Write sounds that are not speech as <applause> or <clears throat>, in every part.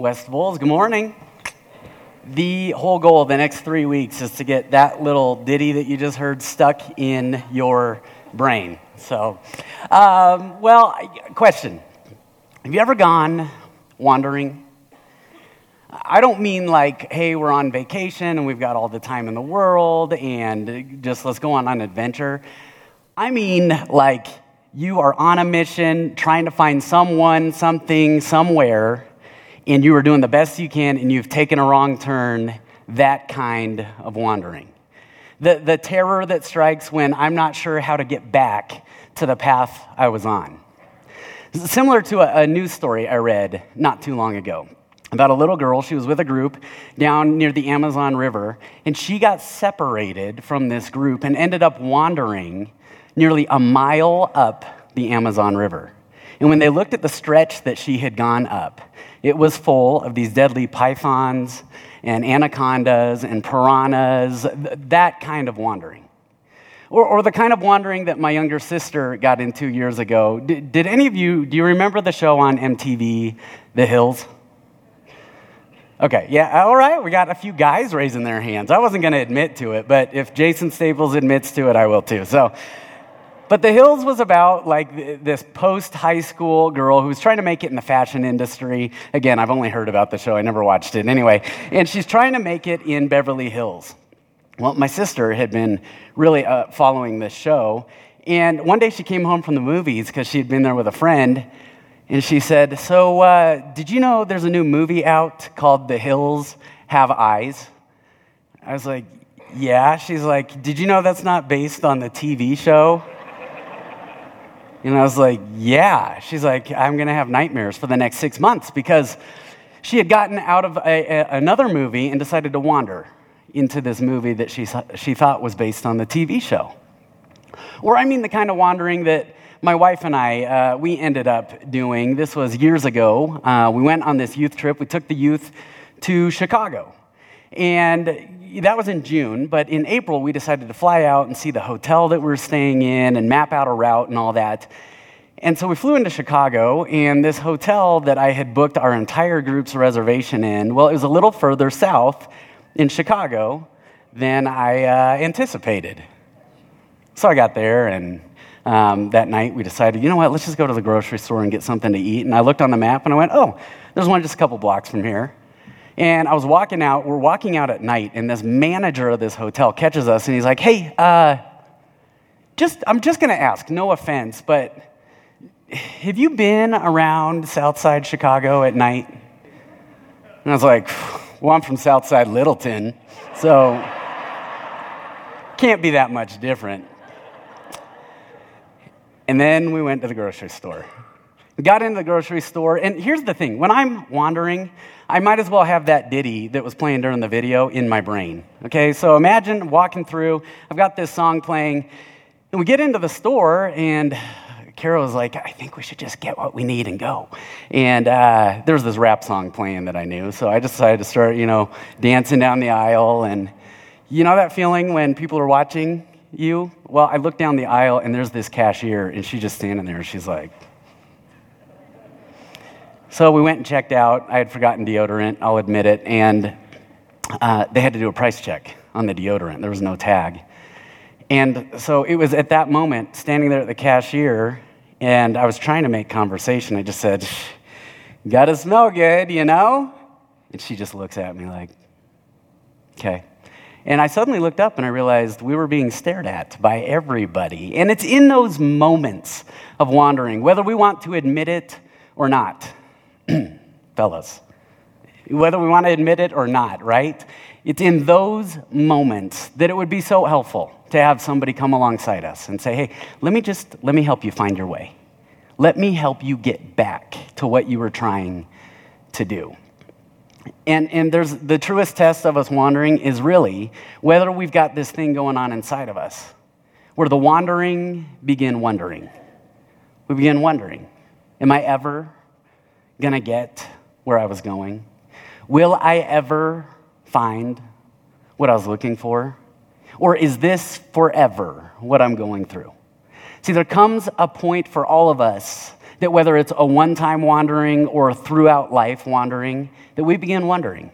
West Bulls, good morning. The whole goal of the next three weeks is to get that little ditty that you just heard stuck in your brain. So, um, well, question Have you ever gone wandering? I don't mean like, hey, we're on vacation and we've got all the time in the world and just let's go on an adventure. I mean like you are on a mission trying to find someone, something, somewhere and you are doing the best you can and you've taken a wrong turn, that kind of wandering. The, the terror that strikes when I'm not sure how to get back to the path I was on. Similar to a, a news story I read not too long ago about a little girl. She was with a group down near the Amazon River, and she got separated from this group and ended up wandering nearly a mile up the Amazon River. And when they looked at the stretch that she had gone up, it was full of these deadly pythons and anacondas and piranhas, that kind of wandering. Or, or the kind of wandering that my younger sister got into years ago. Did, did any of you, do you remember the show on MTV, The Hills? Okay, yeah, all right. We got a few guys raising their hands. I wasn't going to admit to it, but if Jason Staples admits to it, I will too. So, but The Hills was about like this post high school girl who's trying to make it in the fashion industry. Again, I've only heard about the show, I never watched it anyway. And she's trying to make it in Beverly Hills. Well, my sister had been really uh, following this show. And one day she came home from the movies because she had been there with a friend. And she said, So, uh, did you know there's a new movie out called The Hills Have Eyes? I was like, Yeah. She's like, Did you know that's not based on the TV show? And I was like, yeah. She's like, I'm going to have nightmares for the next six months because she had gotten out of a, a, another movie and decided to wander into this movie that she, she thought was based on the TV show. Or, I mean, the kind of wandering that my wife and I, uh, we ended up doing. This was years ago. Uh, we went on this youth trip. We took the youth to Chicago. And that was in June, but in April, we decided to fly out and see the hotel that we are staying in and map out a route and all that. And so we flew into Chicago, and this hotel that I had booked our entire group's reservation in, well, it was a little further south in Chicago than I uh, anticipated. So I got there, and um, that night we decided, you know what, let's just go to the grocery store and get something to eat. And I looked on the map and I went, oh, there's one just a couple blocks from here. And I was walking out, we're walking out at night, and this manager of this hotel catches us and he's like, hey, uh, just, I'm just gonna ask, no offense, but have you been around Southside Chicago at night? And I was like, well, I'm from Southside Littleton, so can't be that much different. And then we went to the grocery store. Got into the grocery store, and here's the thing when I'm wandering, I might as well have that ditty that was playing during the video in my brain. Okay, so imagine walking through, I've got this song playing, and we get into the store, and Carol was like, I think we should just get what we need and go. And uh, there was this rap song playing that I knew, so I decided to start, you know, dancing down the aisle. And you know that feeling when people are watching you? Well, I look down the aisle, and there's this cashier, and she's just standing there. She's like, so we went and checked out. I had forgotten deodorant, I'll admit it, and uh, they had to do a price check on the deodorant. There was no tag. And so it was at that moment, standing there at the cashier, and I was trying to make conversation. I just said, Gotta smell good, you know? And she just looks at me like, Okay. And I suddenly looked up and I realized we were being stared at by everybody. And it's in those moments of wandering, whether we want to admit it or not, <clears throat> fellas. Whether we want to admit it or not, right? It's in those moments that it would be so helpful to have somebody come alongside us and say, hey, let me just, let me help you find your way. Let me help you get back to what you were trying to do. And, and there's the truest test of us wandering is really whether we've got this thing going on inside of us, where the wandering begin wondering. We begin wondering, am I ever going to get where I was going? Will I ever find what I was looking for? Or is this forever what I'm going through? See, there comes a point for all of us that whether it's a one time wandering or throughout life wandering, that we begin wondering,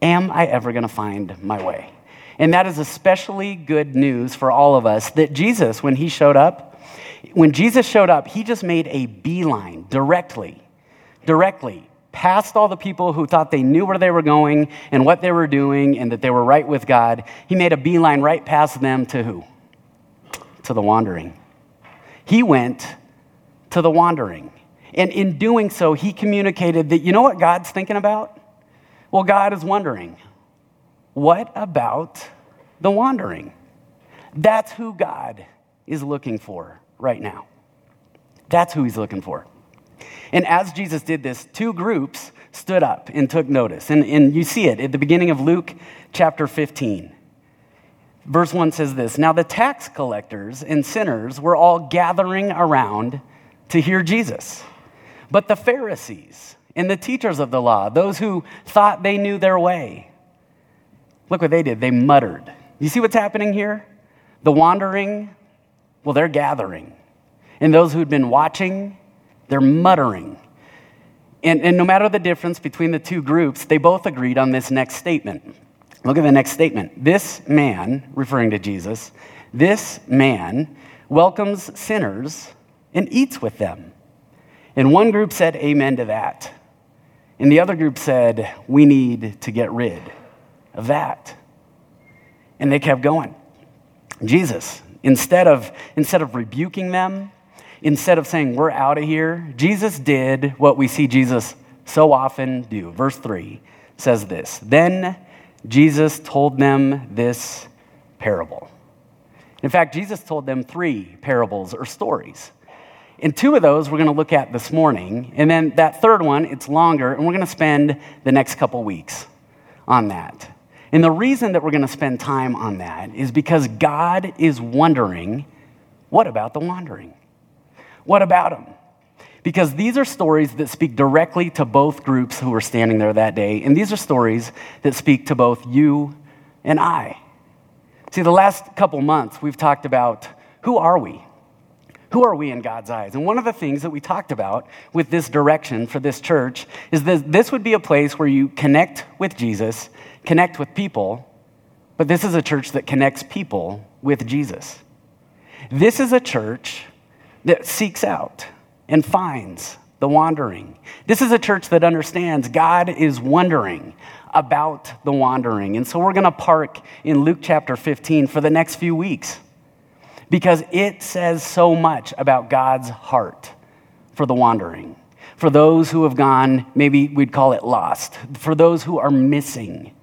am I ever going to find my way? And that is especially good news for all of us that Jesus, when he showed up, when Jesus showed up, he just made a beeline directly, directly past all the people who thought they knew where they were going and what they were doing and that they were right with God. He made a beeline right past them to who? To the wandering. He went to the wandering. And in doing so, he communicated that, you know what God's thinking about? Well, God is wondering, what about the wandering? That's who God is looking for right now. That's who he's looking for. And as Jesus did this, two groups stood up and took notice. And, and you see it at the beginning of Luke chapter 15. Verse 1 says this Now the tax collectors and sinners were all gathering around to hear Jesus. But the Pharisees and the teachers of the law, those who thought they knew their way, look what they did. They muttered. You see what's happening here? The wandering, well, they're gathering. And those who'd been watching, they're muttering. And, and no matter the difference between the two groups, they both agreed on this next statement. Look at the next statement. This man, referring to Jesus, this man welcomes sinners and eats with them. And one group said amen to that. And the other group said, we need to get rid of that. And they kept going. Jesus, instead of, instead of rebuking them, instead of saying, We're out of here, Jesus did what we see Jesus so often do. Verse 3 says this Then Jesus told them this parable. In fact, Jesus told them three parables or stories. And two of those we're going to look at this morning. And then that third one, it's longer, and we're going to spend the next couple weeks on that. And the reason that we're going to spend time on that is because God is wondering what about the wandering? What about them? Because these are stories that speak directly to both groups who were standing there that day, and these are stories that speak to both you and I. See, the last couple months, we've talked about who are we? Who are we in God's eyes? And one of the things that we talked about with this direction for this church is that this would be a place where you connect with Jesus, connect with people, but this is a church that connects people with Jesus. This is a church that seeks out and finds the wandering. This is a church that understands God is wondering about the wandering. And so we're going to park in Luke chapter 15 for the next few weeks because it says so much about God's heart for the wandering, for those who have gone, maybe we'd call it lost, for those who are missing.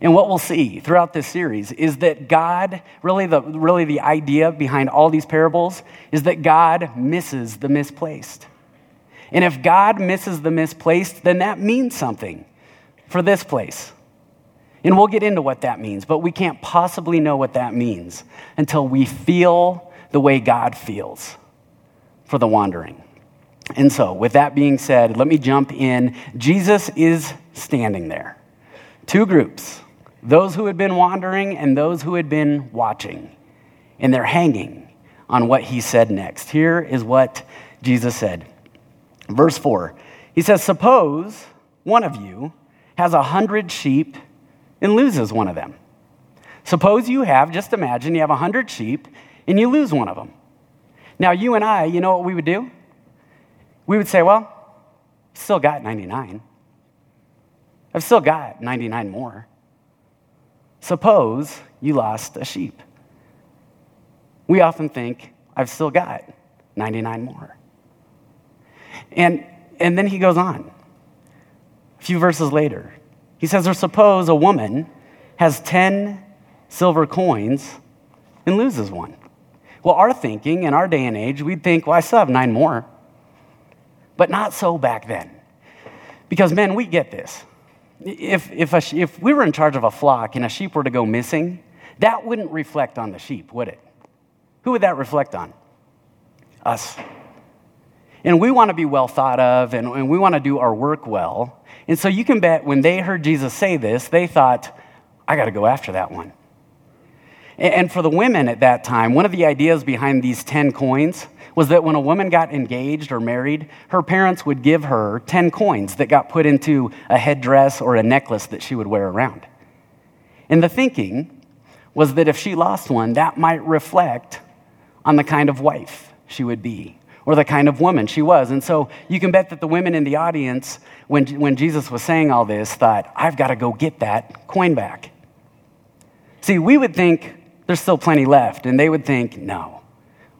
And what we'll see throughout this series is that God, really the, really the idea behind all these parables, is that God misses the misplaced. And if God misses the misplaced, then that means something for this place. And we'll get into what that means, but we can't possibly know what that means until we feel the way God feels for the wandering. And so, with that being said, let me jump in. Jesus is standing there. Two groups those who had been wandering and those who had been watching. And they're hanging on what he said next. Here is what Jesus said. Verse 4 He says, Suppose one of you has a hundred sheep and loses one of them. Suppose you have, just imagine, you have a hundred sheep and you lose one of them. Now, you and I, you know what we would do? We would say, Well, still got 99. I've still got 99 more. Suppose you lost a sheep. We often think, I've still got 99 more. And, and then he goes on. A few verses later, he says, Or suppose a woman has 10 silver coins and loses one. Well, our thinking in our day and age, we'd think, Well, I still have nine more. But not so back then. Because, men, we get this. If, if, a, if we were in charge of a flock and a sheep were to go missing, that wouldn't reflect on the sheep, would it? Who would that reflect on? Us. And we want to be well thought of and, and we want to do our work well. And so you can bet when they heard Jesus say this, they thought, I got to go after that one. And for the women at that time, one of the ideas behind these 10 coins was that when a woman got engaged or married, her parents would give her 10 coins that got put into a headdress or a necklace that she would wear around. And the thinking was that if she lost one, that might reflect on the kind of wife she would be or the kind of woman she was. And so you can bet that the women in the audience, when, when Jesus was saying all this, thought, I've got to go get that coin back. See, we would think there's still plenty left, and they would think, no,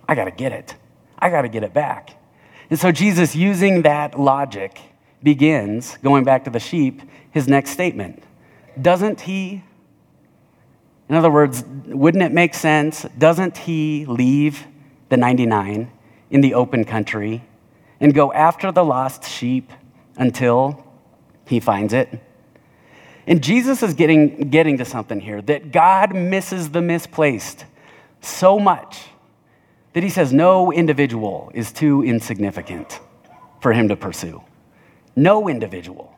I got to get it. I got to get it back. And so Jesus, using that logic, begins, going back to the sheep, his next statement. Doesn't he, in other words, wouldn't it make sense? Doesn't he leave the 99 in the open country and go after the lost sheep until he finds it? And Jesus is getting, getting to something here that God misses the misplaced so much that he says no individual is too insignificant for him to pursue. No individual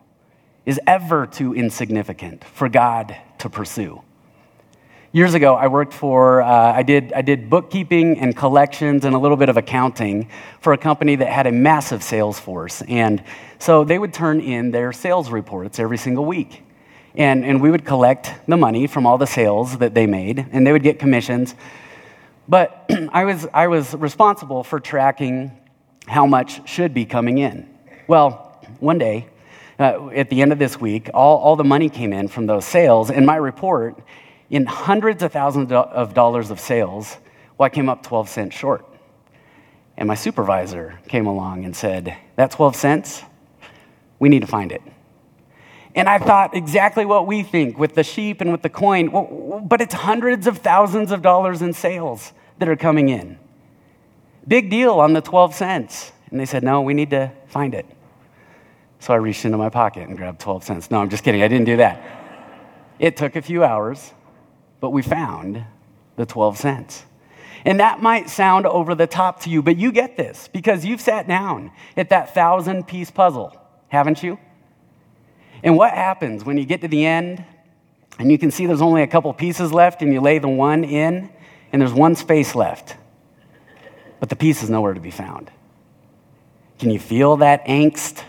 is ever too insignificant for God to pursue. Years ago, I worked for, uh, I, did, I did bookkeeping and collections and a little bit of accounting for a company that had a massive sales force. And so they would turn in their sales reports every single week. And, and we would collect the money from all the sales that they made, and they would get commissions. But <clears throat> I was, I was responsible for tracking how much should be coming in. Well, one day, uh, at the end of this week, all, all the money came in from those sales, In my report, in hundreds of thousands of dollars of sales, well, I came up 12 cents short. And my supervisor came along and said, That 12 cents, we need to find it. And I thought exactly what we think with the sheep and with the coin, but it's hundreds of thousands of dollars in sales that are coming in. Big deal on the 12 cents. And they said, no, we need to find it. So I reached into my pocket and grabbed 12 cents. No, I'm just kidding. I didn't do that. It took a few hours, but we found the 12 cents. And that might sound over the top to you, but you get this because you've sat down at that thousand piece puzzle, haven't you? And what happens when you get to the end and you can see there's only a couple pieces left and you lay the one in and there's one space left, but the piece is nowhere to be found. Can you feel that angst?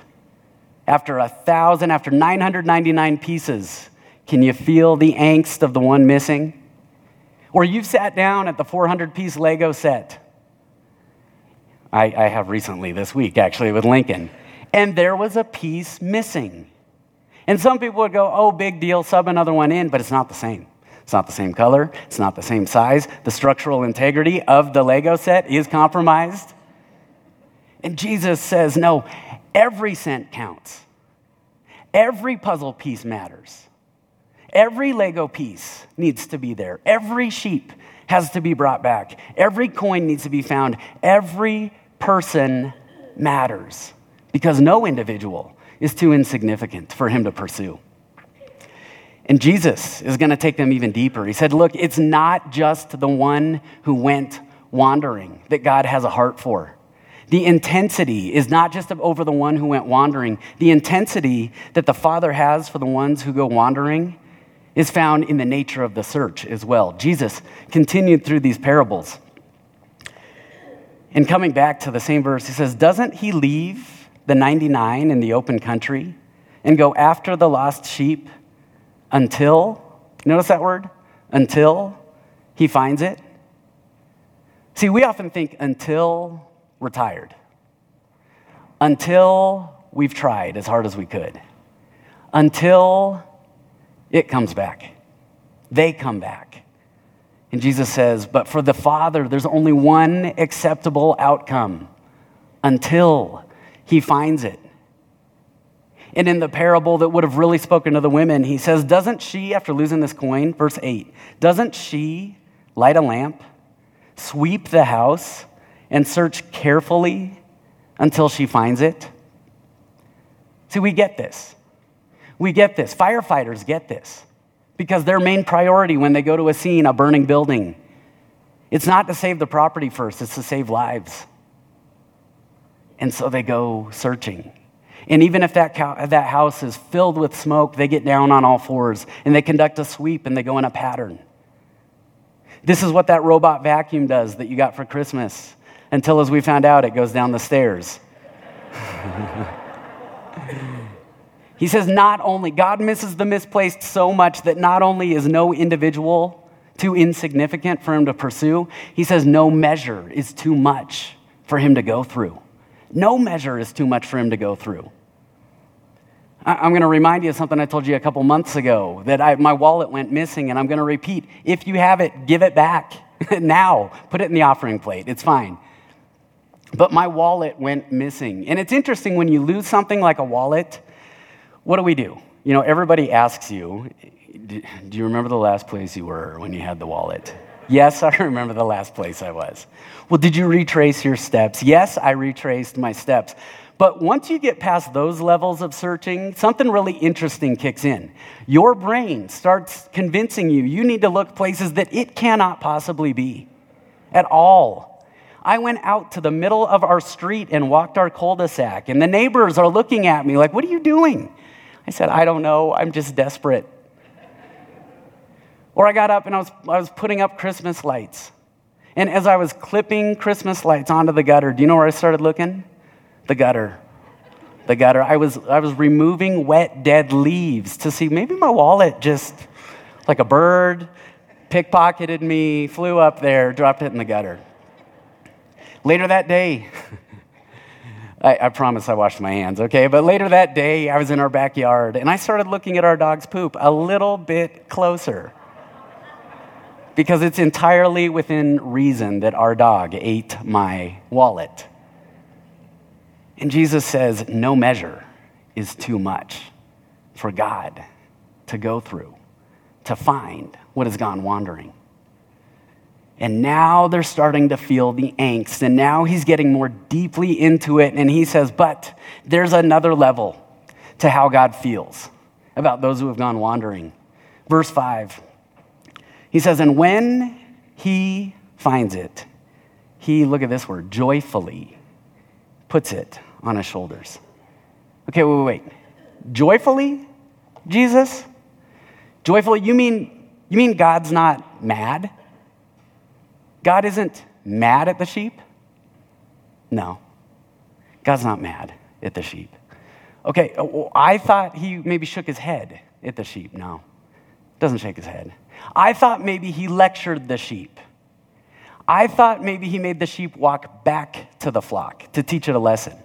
After a thousand, after 999 pieces, can you feel the angst of the one missing? Or you've sat down at the 400 piece Lego set. I, I have recently this week, actually, with Lincoln. And there was a piece missing. And some people would go, oh, big deal, sub another one in, but it's not the same. It's not the same color, it's not the same size. The structural integrity of the Lego set is compromised. And Jesus says, no, every cent counts. Every puzzle piece matters. Every Lego piece needs to be there. Every sheep has to be brought back. Every coin needs to be found. Every person matters because no individual is too insignificant for him to pursue. And Jesus is going to take them even deeper. He said, Look, it's not just the one who went wandering that God has a heart for. The intensity is not just over the one who went wandering. The intensity that the Father has for the ones who go wandering is found in the nature of the search as well. Jesus continued through these parables. And coming back to the same verse, he says, Doesn't he leave the 99 in the open country and go after the lost sheep? until, notice that word? Until he finds it. See, we often think until we're tired, until we've tried as hard as we could, until it comes back. They come back. And Jesus says, But for the Father, there's only one acceptable outcome until he finds it. And in the parable that would have really spoken to the women, he says, Doesn't she, after losing this coin, verse 8, doesn't she light a lamp, sweep the house, and search carefully until she finds it? See, we get this. We get this. Firefighters get this because their main priority when they go to a scene, a burning building, it's not to save the property first, it's to save lives. And so they go searching. And even if that, cow, that house is filled with smoke, they get down on all fours and they conduct a sweep and they go in a pattern. This is what that robot vacuum does that you got for Christmas. Until, as we found out, it goes down the stairs. <laughs> he says, not only, God misses the misplaced so much that not only is no individual too insignificant for him to pursue, he says, no measure is too much for him to go through. No measure is too much for him to go through. I'm going to remind you of something I told you a couple months ago that I, my wallet went missing, and I'm going to repeat if you have it, give it back <laughs> now. Put it in the offering plate. It's fine. But my wallet went missing. And it's interesting when you lose something like a wallet, what do we do? You know, everybody asks you, do you remember the last place you were when you had the wallet? Yes, I remember the last place I was. Well, did you retrace your steps? Yes, I retraced my steps. But once you get past those levels of searching, something really interesting kicks in. Your brain starts convincing you you need to look places that it cannot possibly be at all. I went out to the middle of our street and walked our cul de sac, and the neighbors are looking at me like, What are you doing? I said, I don't know. I'm just desperate. Or I got up and I was, I was putting up Christmas lights. And as I was clipping Christmas lights onto the gutter, do you know where I started looking? the gutter. The gutter. I was, I was removing wet, dead leaves to see maybe my wallet just like a bird pickpocketed me, flew up there, dropped it in the gutter. Later that day, <laughs> I, I, promise I washed my hands, okay? But later that day, I was in our backyard and I started looking at our dog's poop a little bit closer. Because it's entirely within reason that our dog ate my wallet. And Jesus says, no measure is too much for God to go through, to find what has gone wandering. And now they're starting to feel the angst. And now he's getting more deeply into it. And he says, But there's another level to how God feels about those who have gone wandering. Verse 5, he says, And when he finds it, he, look at this word, joyfully puts it on his shoulders. Okay, wait, wait, wait. Joyfully, Jesus? Joyfully, you mean you mean God's not mad? God isn't mad at the sheep? No. God's not mad at the sheep. Okay, uh, I thought he maybe shook his head at the sheep. No, doesn't shake his head. I thought maybe he lectured the sheep. I thought maybe he made the sheep walk back to the flock to teach it a lesson.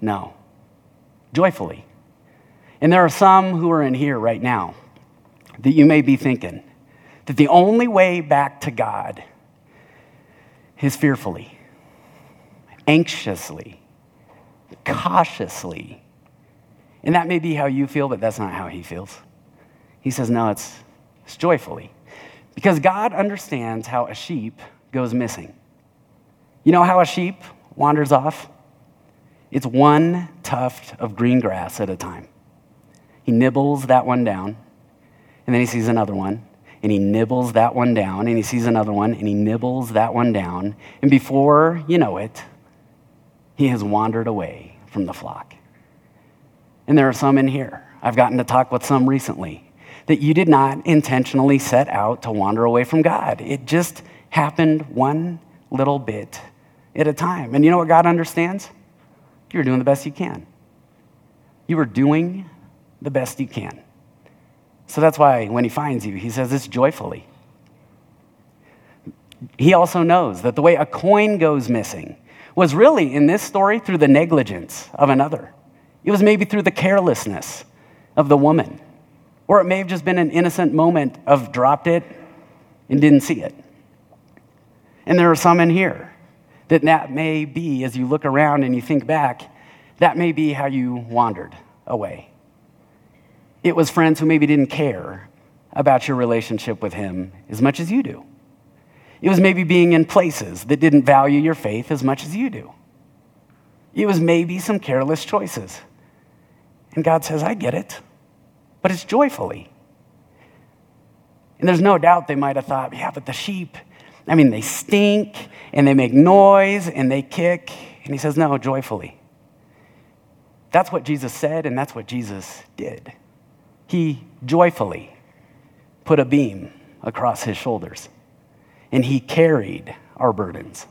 No. Joyfully. And there are some who are in here right now that you may be thinking that the only way back to God is fearfully, anxiously, cautiously. And that may be how you feel, but that's not how he feels. He says, no, it's, it's joyfully. Because God understands how a sheep goes missing. You know how a sheep wanders off? It's one tuft of green grass at a time. He nibbles that one down, and then he sees another one, and he nibbles that one down, and he sees another one, and he nibbles that one down. And before you know it, he has wandered away from the flock. And there are some in here. I've gotten to talk with some recently that you did not intentionally set out to wander away from God. It just happened one little bit at a time. And you know what God understands? You were doing the best you can. You were doing the best you can. So that's why when he finds you, he says this joyfully. He also knows that the way a coin goes missing was really, in this story, through the negligence of another. It was maybe through the carelessness of the woman. Or it may have just been an innocent moment of dropped it and didn't see it. And there are some in here that that may be, as you look around and you think back, that may be how you wandered away. It was friends who maybe didn't care about your relationship with Him as much as you do. It was maybe being in places that didn't value your faith as much as you do. It was maybe some careless choices. And God says, I get it, but it's joyfully. And there's no doubt they might have thought, yeah, but the sheep, I mean, they stink and they make noise and they kick. And he says, No, joyfully. That's what Jesus said, and that's what Jesus did. He joyfully put a beam across his shoulders, and he carried our burdens.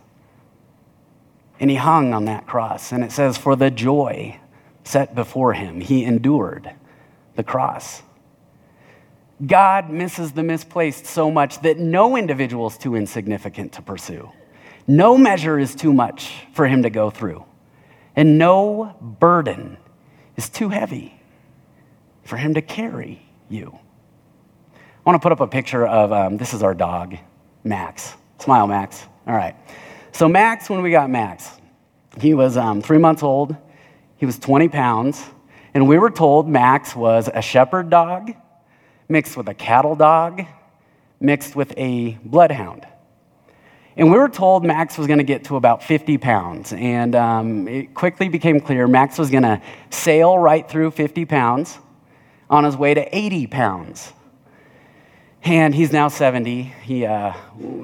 And he hung on that cross. And it says, For the joy set before him, he endured the cross. God misses the misplaced so much that no individual is too insignificant to pursue. No measure is too much for him to go through. And no burden is too heavy for him to carry you. I want to put up a picture of um, this is our dog, Max. Smile, Max. All right. So, Max, when we got Max, he was um, three months old, he was 20 pounds, and we were told Max was a shepherd dog mixed with a cattle dog mixed with a bloodhound. And we were told Max was going to get to about 50 pounds. And um, it quickly became clear Max was going to sail right through 50 pounds on his way to 80 pounds. And he's now 70. He, uh,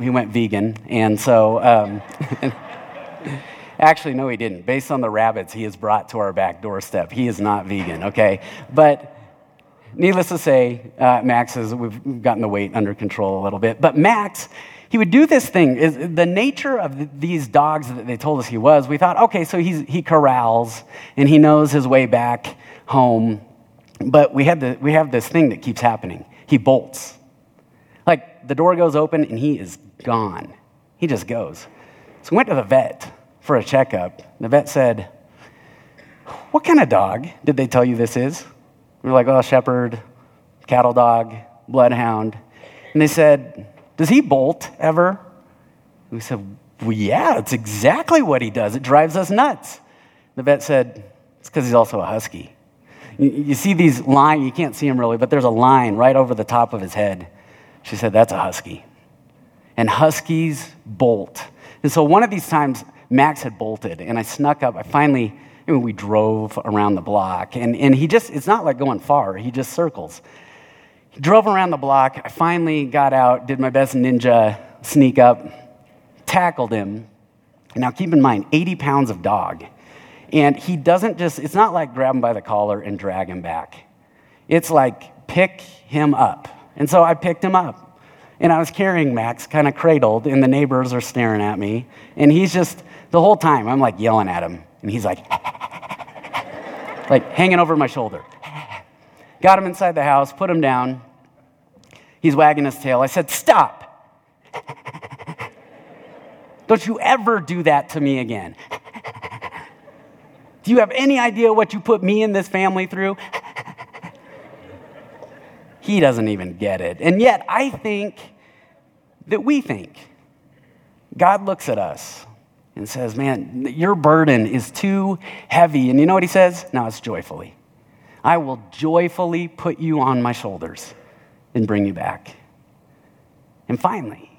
he went vegan. And so, um, <laughs> actually, no, he didn't. Based on the rabbits he has brought to our back doorstep, he is not vegan, okay? But needless to say, uh, Max is, we've gotten the weight under control a little bit. But Max, he would do this thing. The nature of these dogs that they told us he was, we thought, okay, so he's, he corrals and he knows his way back home. But we, had the, we have this thing that keeps happening. He bolts. Like the door goes open and he is gone. He just goes. So we went to the vet for a checkup. The vet said, What kind of dog did they tell you this is? We were like, oh, shepherd, cattle dog, bloodhound. And they said, does he bolt ever? We said, well, yeah, it's exactly what he does. It drives us nuts. The vet said, it's because he's also a husky. You, you see these lines, you can't see him really, but there's a line right over the top of his head. She said, that's a husky. And huskies bolt. And so one of these times, Max had bolted, and I snuck up. I finally I mean, we drove around the block, and, and he just, it's not like going far, he just circles. He drove around the block. I finally got out, did my best ninja sneak up, tackled him. Now, keep in mind, 80 pounds of dog. And he doesn't just, it's not like grab him by the collar and drag him back. It's like pick him up. And so I picked him up. And I was carrying Max, kind of cradled, and the neighbors are staring at me. And he's just, the whole time, I'm like yelling at him. And he's like, <laughs> like hanging over my shoulder. <laughs> Got him inside the house, put him down. He's wagging his tail. I said, Stop. <laughs> Don't you ever do that to me again. Do you have any idea what you put me and this family through? he doesn't even get it. And yet, I think that we think. God looks at us and says, Man, your burden is too heavy. And you know what he says? No, it's joyfully. I will joyfully put you on my shoulders and bring you back. And finally,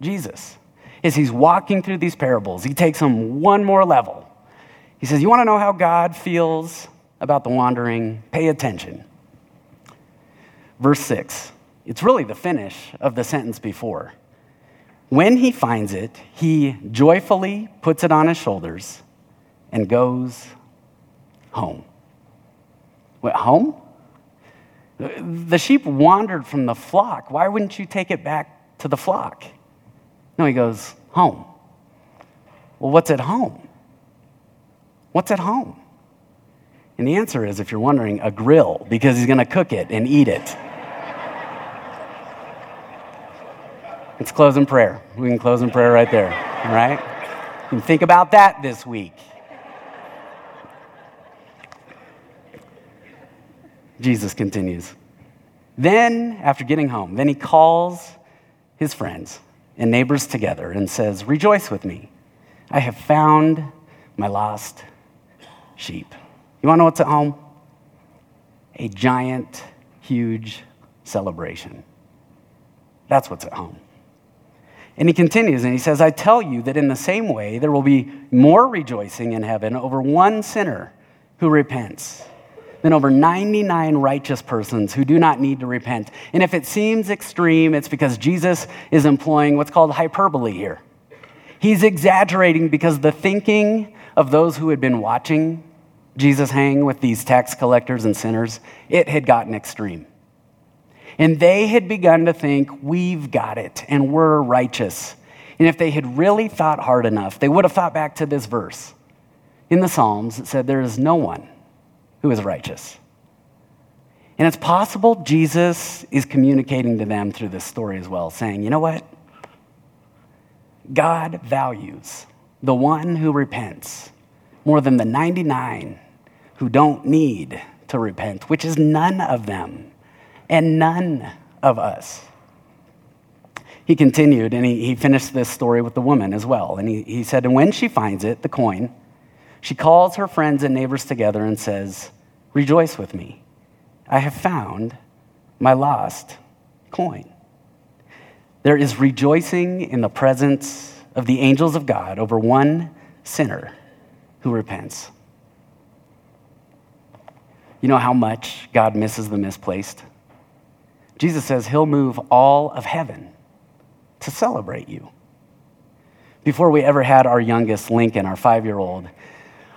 Jesus, as he's walking through these parables, he takes them one more level. He says, You want to know how God feels about the wandering? Pay attention. Verse 6. It's really the finish of the sentence before. When he finds it, he joyfully puts it on his shoulders and goes home. What, home? The sheep wandered from the flock. Why wouldn't you take it back to the flock? No, he goes, home. Well, what's at home? What's at home? And the answer is, if you're wondering, a grill, because he's going to cook it and eat it. Let's close in prayer. We can close in prayer right there, all right? And think about that this week. Jesus continues. Then, after getting home, then he calls his friends and neighbors together and says, Rejoice with me. I have found my lost sheep. You want to know what's at home? A giant, huge celebration. That's what's at home. And he continues and he says, I tell you that in the same way, there will be more rejoicing in heaven over one sinner who repents than over 99 righteous persons who do not need to repent. And if it seems extreme, it's because Jesus is employing what's called hyperbole here. He's exaggerating because the thinking of those who had been watching Jesus hang with these tax collectors and sinners, it had gotten extreme. And they had begun to think, we've got it and we're righteous. And if they had really thought hard enough, they would have thought back to this verse in the Psalms that said, There is no one who is righteous. And it's possible Jesus is communicating to them through this story as well, saying, You know what? God values the one who repents more than the 99 who don't need to repent, which is none of them and none of us. He continued and he, he finished this story with the woman as well. And he, he said, And when she finds it, the coin, she calls her friends and neighbors together and says, Rejoice with me. I have found my lost coin. There is rejoicing in the presence of the angels of God over one sinner who repents. You know how much God misses the misplaced? Jesus says he'll move all of heaven to celebrate you. Before we ever had our youngest, Lincoln, our five year old,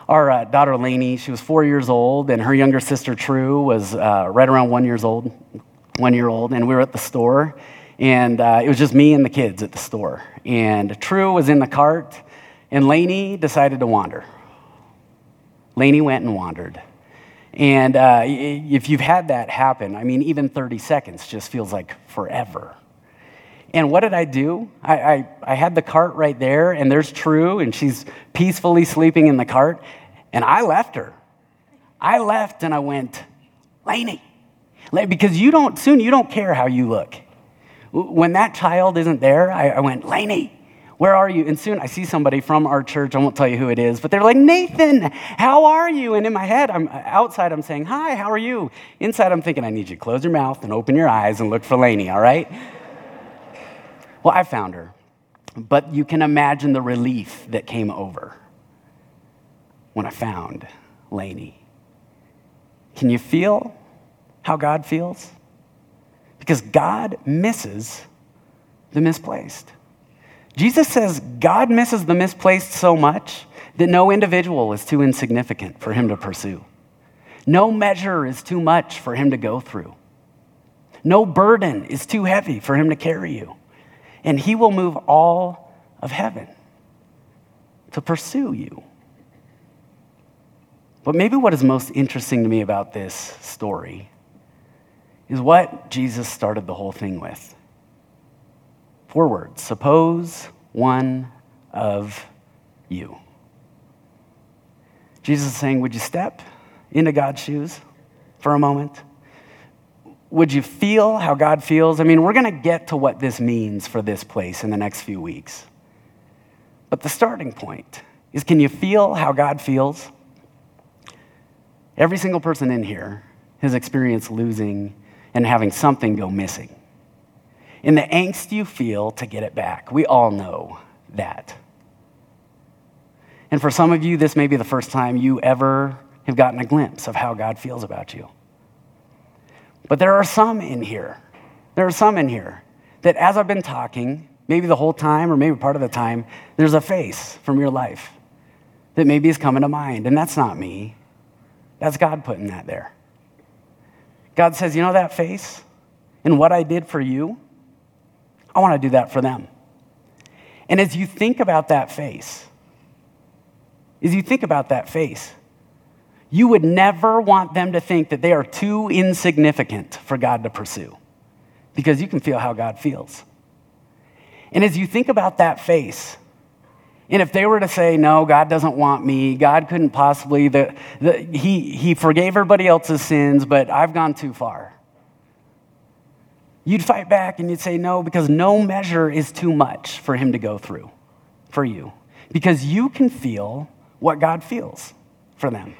our uh, daughter Lainey, she was four years old, and her younger sister True was uh, right around one years old, one year old, and we were at the store, and uh, it was just me and the kids at the store. And True was in the cart, and Lainey decided to wander. Lainey went and wandered. And uh, if you've had that happen, I mean, even 30 seconds just feels like forever. And what did I do? I, I, I, had the cart right there, and there's True, and she's peacefully sleeping in the cart, and I left her. I left and I went, Lainey, because you don't, soon you don't care how you look. When that child isn't there, I, I went, Lainey, where are you? And soon I see somebody from our church. I won't tell you who it is, but they're like, Nathan, how are you? And in my head, I'm outside, I'm saying, Hi, how are you? Inside, I'm thinking, I need you to close your mouth and open your eyes and look for Lainey, all right? Well, I found her. But you can imagine the relief that came over when I found Lainey. Can you feel how God feels? Because God misses the misplaced. Jesus says God misses the misplaced so much that no individual is too insignificant for him to pursue. No measure is too much for him to go through. No burden is too heavy for him to carry you. And he will move all of heaven to pursue you. But maybe what is most interesting to me about this story is what Jesus started the whole thing with. Four words Suppose one of you. Jesus is saying, Would you step into God's shoes for a moment? Would you feel how God feels? I mean, we're going to get to what this means for this place in the next few weeks. But the starting point is can you feel how God feels? Every single person in here has experienced losing and having something go missing in the angst you feel to get it back. We all know that. And for some of you, this may be the first time you ever have gotten a glimpse of how God feels about you. But there are some in here, there are some in here that as I've been talking, maybe the whole time or maybe part of the time, there's a face from your life that maybe is coming to mind. And that's not me, that's God putting that there. God says, You know that face and what I did for you? I want to do that for them. And as you think about that face, as you think about that face, you would never want them to think that they are too insignificant for God to pursue because you can feel how God feels. And as you think about that face, and if they were to say, no, God doesn't want me, God couldn't possibly, the, the, he, he forgave everybody else's sins, but I've gone too far. You'd fight back and you'd say no because no measure is too much for him to go through for you. Because you can feel what God feels for them.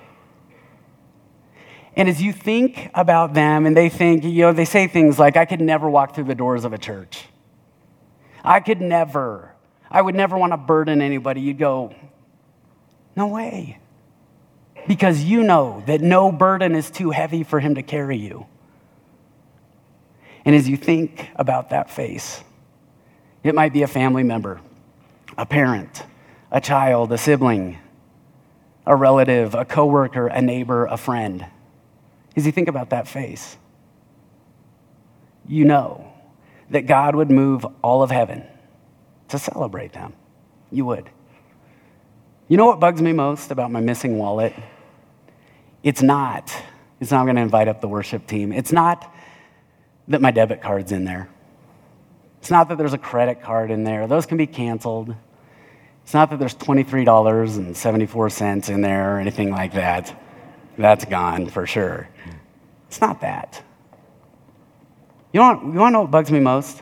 And as you think about them and they think, you know, they say things like, I could never walk through the doors of a church. I could never, I would never want to burden anybody. You'd go, no way. Because you know that no burden is too heavy for him to carry you. And as you think about that face, it might be a family member, a parent, a child, a sibling, a relative, a coworker, a neighbor, a friend. As you think about that face, you know that God would move all of heaven to celebrate them. You would. You know what bugs me most about my missing wallet? It's not, it's not, going to invite up the worship team. It's not that my debit card's in there. It's not that there's a credit card in there. Those can be canceled. It's not that there's $23.74 in there or anything like that. That's gone for sure. It's not that. You want, you want to know what bugs me most?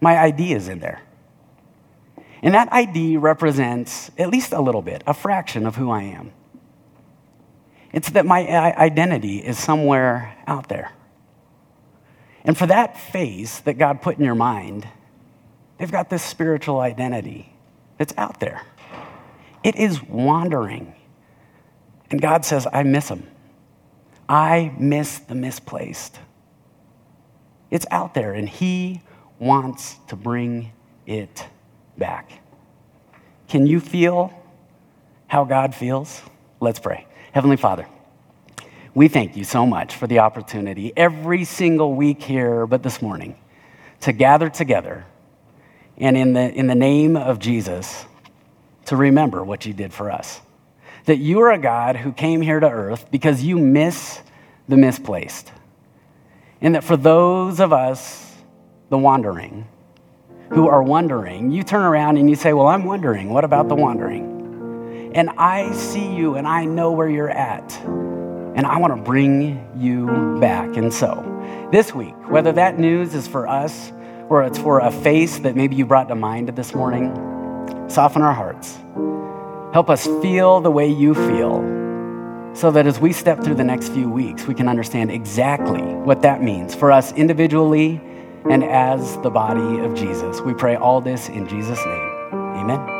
My ID is in there. And that ID represents, at least a little bit, a fraction of who I am. It's that my identity is somewhere out there. And for that phase that God put in your mind, they've got this spiritual identity that's out there. It is wandering. And God says, I miss them. I miss the misplaced. It's out there, and He wants to bring it back. Can you feel how God feels? Let's pray. Heavenly Father, we thank you so much for the opportunity every single week here, but this morning, to gather together and in the, in the name of Jesus, to remember what you did for us. That you are a God who came here to earth because you miss the misplaced. And that for those of us, the wandering, who are wondering, you turn around and you say, Well, I'm wondering, what about the wandering? And I see you and I know where you're at. And I want to bring you back. And so, this week, whether that news is for us or it's for a face that maybe you brought to mind this morning, soften our hearts. Help us feel the way you feel so that as we step through the next few weeks, we can understand exactly what that means for us individually and as the body of Jesus. We pray all this in Jesus' name. Amen.